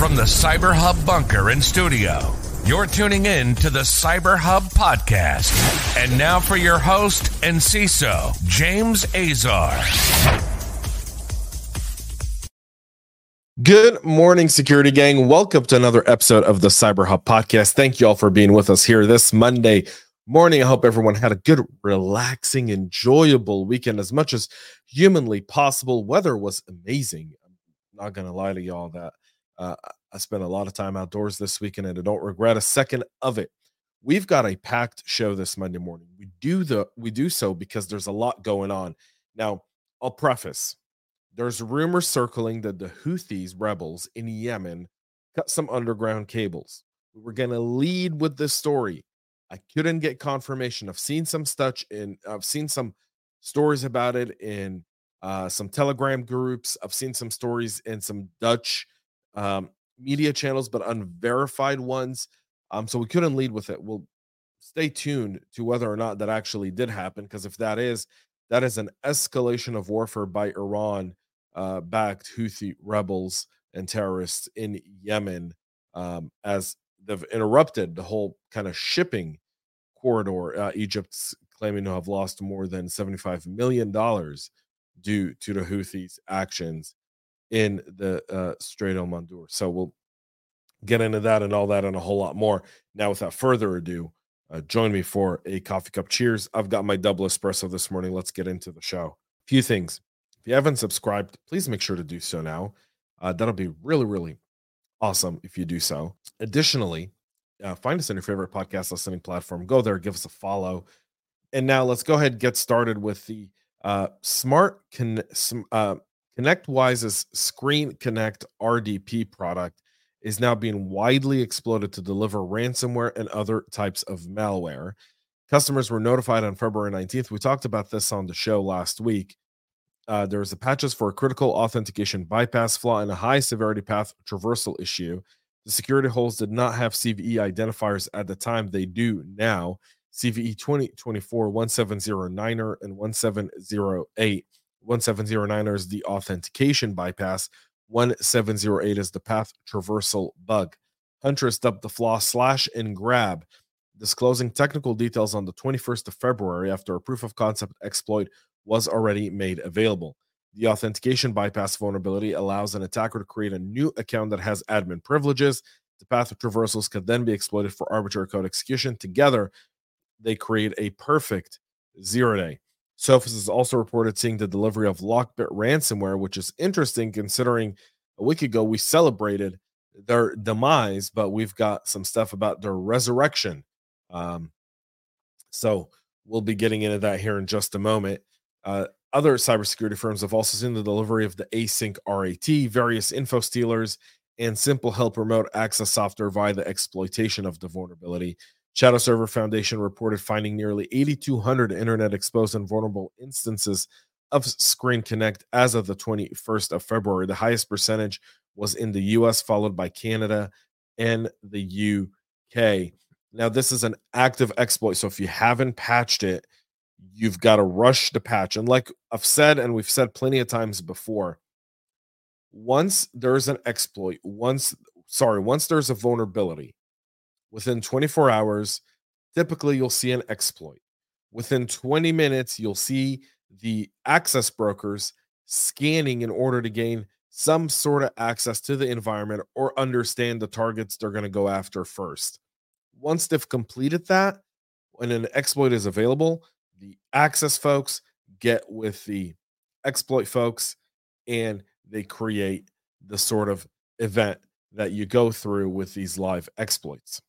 From the CyberHub bunker and studio, you're tuning in to the CyberHub podcast. And now for your host and CISO, James Azar. Good morning, security gang. Welcome to another episode of the CyberHub podcast. Thank you all for being with us here this Monday morning. I hope everyone had a good, relaxing, enjoyable weekend as much as humanly possible. Weather was amazing. I'm not going to lie to y'all that uh, I spent a lot of time outdoors this weekend and I don't regret a second of it. We've got a packed show this Monday morning. We do the we do so because there's a lot going on. Now, I'll preface. There's rumors circling that the Houthis rebels in Yemen cut some underground cables. We were going to lead with this story. I couldn't get confirmation. I've seen some stuff in I've seen some stories about it in uh, some Telegram groups. I've seen some stories in some Dutch um, media channels, but unverified ones. Um, so we couldn't lead with it. We'll stay tuned to whether or not that actually did happen, because if that is, that is an escalation of warfare by Iran uh, backed Houthi rebels and terrorists in Yemen um, as they've interrupted the whole kind of shipping corridor. Uh, Egypt's claiming to have lost more than $75 million due to the Houthis' actions in the uh, Strait of Mandur. So we'll get into that and all that and a whole lot more. Now, without further ado, uh, join me for a coffee cup cheers. I've got my double espresso this morning. Let's get into the show. A few things. If you haven't subscribed, please make sure to do so now. Uh, that'll be really, really awesome if you do so. Additionally, uh, find us on your favorite podcast listening platform. Go there, give us a follow. And now let's go ahead and get started with the uh, smart con- uh, ConnectWise's ScreenConnect RDP product is now being widely exploited to deliver ransomware and other types of malware. Customers were notified on February 19th. We talked about this on the show last week. Uh, there was a patches for a critical authentication bypass flaw and a high severity path traversal issue. The security holes did not have CVE identifiers at the time. They do now. CVE 2024 1709er and 1708 1709 is the authentication bypass. 1708 is the path traversal bug. Huntress dubbed the flaw slash and grab, disclosing technical details on the 21st of February after a proof of concept exploit was already made available. The authentication bypass vulnerability allows an attacker to create a new account that has admin privileges. The path of traversals could then be exploited for arbitrary code execution. Together, they create a perfect zero day. Sophos is also reported seeing the delivery of LockBit ransomware, which is interesting considering a week ago we celebrated their demise, but we've got some stuff about their resurrection. Um, so we'll be getting into that here in just a moment. Uh, other cybersecurity firms have also seen the delivery of the async RAT, various info stealers, and SimpleHelp remote access software via the exploitation of the vulnerability. Shadowserver Foundation reported finding nearly 8,200 internet exposed and vulnerable instances of ScreenConnect as of the 21st of February. The highest percentage was in the US, followed by Canada and the UK. Now, this is an active exploit. So if you haven't patched it, you've got to rush the patch. And like I've said, and we've said plenty of times before, once there's an exploit, once, sorry, once there's a vulnerability, Within 24 hours, typically you'll see an exploit. Within 20 minutes, you'll see the access brokers scanning in order to gain some sort of access to the environment or understand the targets they're going to go after first. Once they've completed that, when an exploit is available, the access folks get with the exploit folks and they create the sort of event that you go through with these live exploits.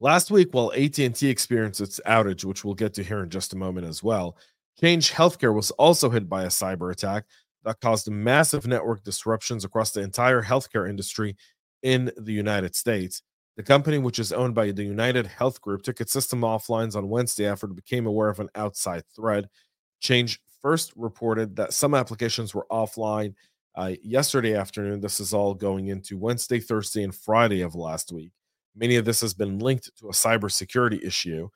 Last week, while AT&T experienced its outage, which we'll get to here in just a moment as well, Change Healthcare was also hit by a cyber attack that caused massive network disruptions across the entire healthcare industry in the United States. The company, which is owned by the UnitedHealth Group, took its system offline on Wednesday after it became aware of an outside threat. Change first reported that some applications were offline uh, yesterday afternoon. This is all going into Wednesday, Thursday, and Friday of last week. Many of this has been linked to a cybersecurity issue.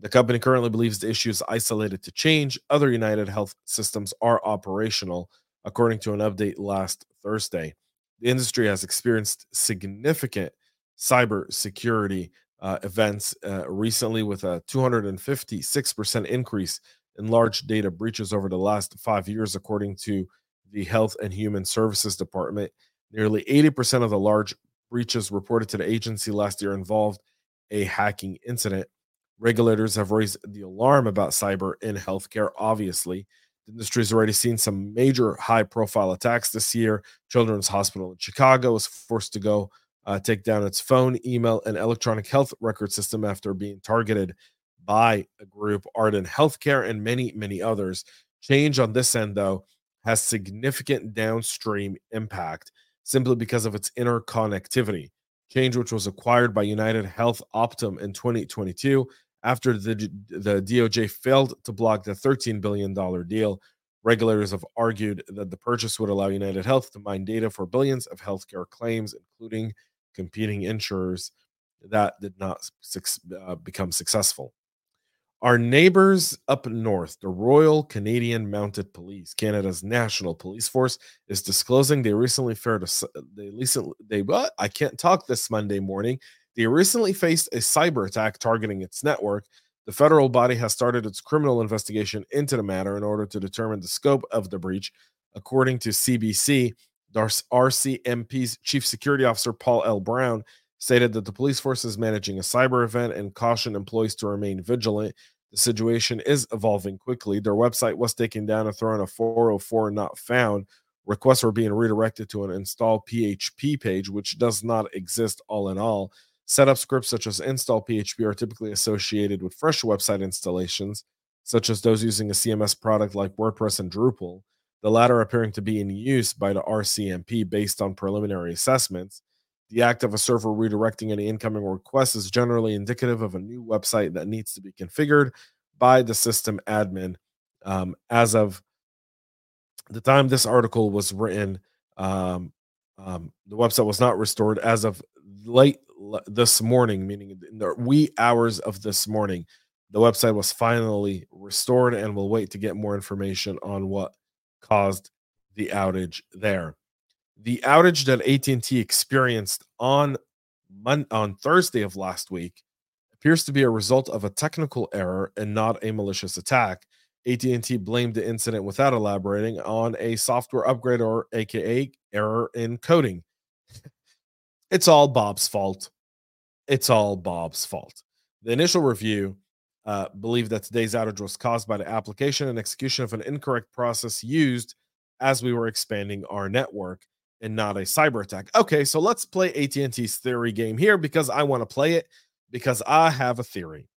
The company currently believes the issue is isolated to change. Other UnitedHealth systems are operational, according to an update last Thursday. the industry has experienced significant cybersecurity uh, events uh, recently with a 256% increase in large data breaches over the last five years, according to the Health and Human Services Department. Nearly 80% of the large breaches reported to the agency last year involved a hacking incident. Regulators have raised the alarm about cyber in healthcare, obviously. The industry has already seen some major high profile attacks this year. Children's Hospital in Chicago was forced to go uh, take down its phone, email, and electronic health record system after being targeted by a group, Ardent Healthcare, and many, many others. Change on this end, though, has significant downstream impact simply because of its interconnectivity. Change, which was acquired by UnitedHealth Optum in 2022 after the, the DOJ failed to block the $13 billion deal. Regulators have argued that the purchase would allow UnitedHealth to mine data for billions of healthcare claims, including competing insurers that did not uh, become successful. Our neighbors up north, the Royal Canadian Mounted Police, Canada's national police force, is disclosing they recently fared a they recently they what I can't talk this Monday morning. They recently faced a cyber attack targeting its network. The federal body has started its criminal investigation into the matter in order to determine the scope of the breach. According to CBC, RCMP's chief security officer Paul L. Brown stated that the police force is managing a cyber event and cautioned employees to remain vigilant. The situation is evolving quickly. Their website was taken down and thrown a 404 not found. Requests were being redirected to an install PHP page, which does not exist all in all. Setup scripts such as install PHP are typically associated with fresh website installations, such as those using a CMS product like WordPress and Drupal, the latter appearing to be in use by the RCMP based on preliminary assessments. The act of a server redirecting any incoming requests is generally indicative of a new website that needs to be configured by the system admin. Um, as of the time this article was written, um, um, the website was not restored. As of late this morning, meaning in the wee hours of this morning, the website was finally restored, and we'll wait to get more information on what caused the outage there the outage that AT&T experienced on Mon- on Thursday of last week appears to be a result of a technical error and not a malicious attack. AT&T blamed the incident without elaborating on a software upgrade or aka error in coding. it's all Bob's fault. It's all Bob's fault. The initial review uh, believed that today's outage was caused by the application and execution of an incorrect process used as we were expanding our network and not a cyber attack. Okay, so let's play AT&T's theory game here because I want to play it because I have a theory.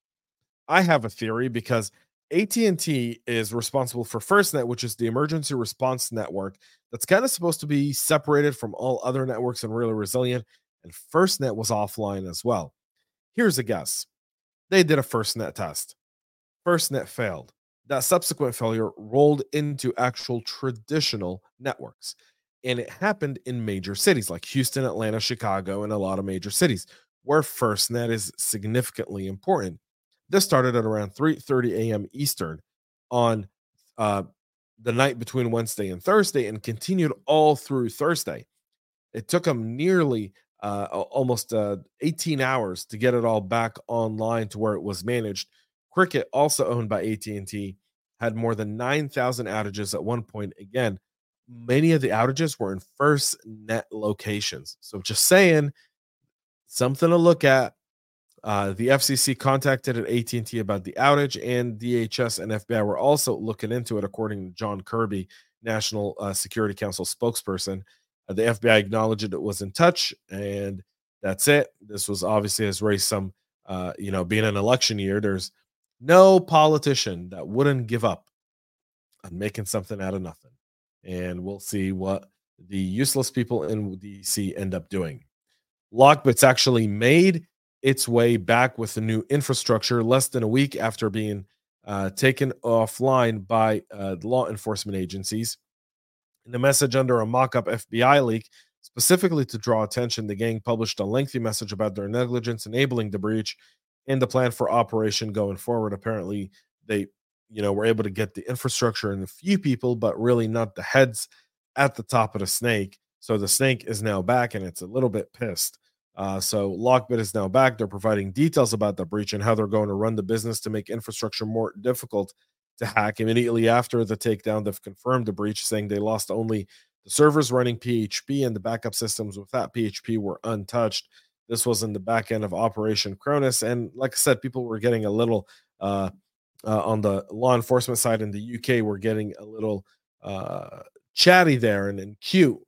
I have a theory because AT&T is responsible for FirstNet, which is the emergency response network that's kind of supposed to be separated from all other networks and really resilient. And FirstNet was offline as well. Here's a guess. They did a FirstNet test. FirstNet failed. That subsequent failure rolled into actual traditional networks. And it happened in major cities like Houston, Atlanta, Chicago, and a lot of major cities where FirstNet is significantly important. This started at around 3:30 a.m. Eastern on uh, the night between Wednesday and Thursday and continued all through Thursday. It took them nearly uh, almost uh, 18 hours to get it all back online to where it was managed. Cricket, also owned by AT&T, had more than 9,000 outages at one point. Again, many of the outages were in FirstNet locations. So just saying, something to look at. Uh, the FCC contacted at AT&T about the outage, and DHS and FBI were also looking into it, according to John Kirby, National uh, Security Council spokesperson. Uh, the FBI acknowledged it was in touch, and that's it. This was obviously has raised some, uh, you know, being an election year. There's no politician that wouldn't give up on making something out of nothing and we'll see what the useless people in DC end up doing. LockBit's actually made its way back with the new infrastructure less than a week after being uh, taken offline by uh, law enforcement agencies. In a message under a mock up FBI leak, specifically to draw attention, the gang published a lengthy message about their negligence enabling the breach and the plan for operation going forward. Apparently, they you know, we're able to get the infrastructure and a few people, but really not the heads at the top of the snake. So the snake is now back and it's a little bit pissed. Uh, so LockBit is now back. They're providing details about the breach and how they're going to run the business to make infrastructure more difficult to hack. Immediately after the takedown, they've confirmed the breach, saying they lost only the servers running PHP and the backup systems with that PHP were untouched. This was in the back end of Operation Cronos. And like I said, people were getting a little uh, uh, on the law enforcement side in the UK, were getting a little uh, chatty there and, and cute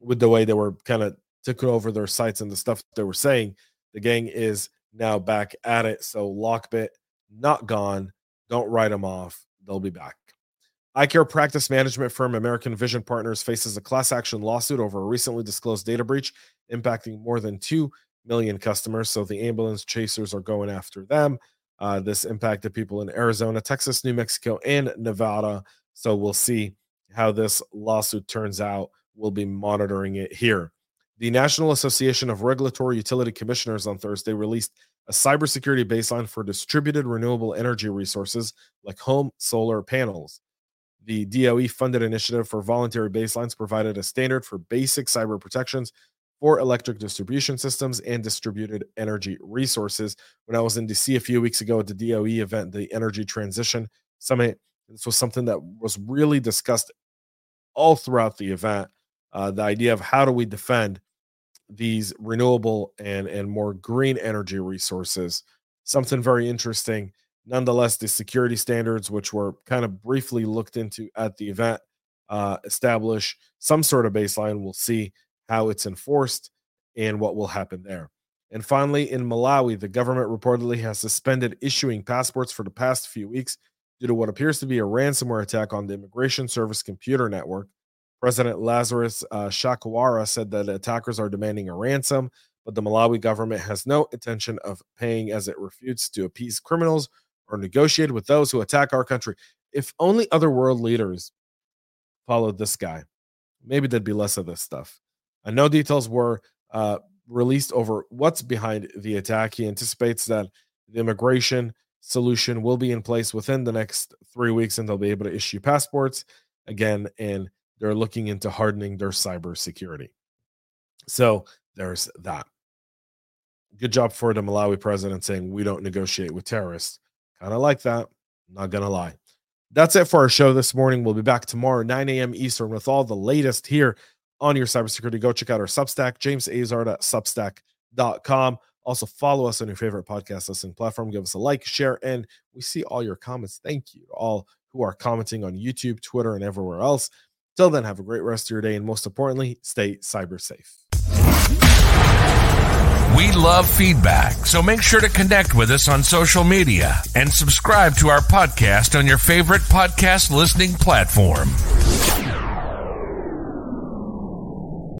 with the way they were kind of taking over their sites and the stuff they were saying. The gang is now back at it. So LockBit, not gone. Don't write them off. They'll be back. Eye care practice management firm American Vision Partners faces a class action lawsuit over a recently disclosed data breach impacting more than 2 million customers. So the ambulance chasers are going after them. Uh, this impacted people in Arizona, Texas, New Mexico, and Nevada. So we'll see how this lawsuit turns out. We'll be monitoring it here. The National Association of Regulatory Utility Commissioners on Thursday released a cybersecurity baseline for distributed renewable energy resources like home solar panels. The DOE funded initiative for voluntary baselines provided a standard for basic cyber protections for electric distribution systems and distributed energy resources. When I was in DC a few weeks ago at the DOE event, the Energy Transition Summit, this was something that was really discussed all throughout the event. Uh, the idea of how do we defend these renewable and and more green energy resources something very interesting nonetheless the security standards which were kind of briefly looked into at the event uh, establish some sort of baseline we'll see how it's enforced and what will happen there and finally in malawi the government reportedly has suspended issuing passports for the past few weeks due to what appears to be a ransomware attack on the immigration service computer network President Lazarus uh, Chakwera said that attackers are demanding a ransom, but the Malawi government has no intention of paying as it refutes to appease criminals or negotiate with those who attack our country. If only other world leaders followed this guy, maybe there'd be less of this stuff. And no details were uh, released over what's behind the attack. He anticipates that the immigration solution will be in place within the next three weeks and they'll be able to issue passports again and they're looking into hardening their cybersecurity. So there's that. Good job for the Malawi president saying we don't negotiate with terrorists. Kind of like that. Not going to lie. That's it for our show this morning. We'll be back tomorrow, 9 a.m. Eastern, with all the latest here on your cybersecurity. Go check out our Substack, jamesazard.substack.com. Also, follow us on your favorite podcast listening platform. Give us a like, share, and we see all your comments. Thank you all who are commenting on YouTube, Twitter, and everywhere else. Till then, have a great rest of your day, and most importantly, stay cyber safe. We love feedback, so make sure to connect with us on social media and subscribe to our podcast on your favorite podcast listening platform.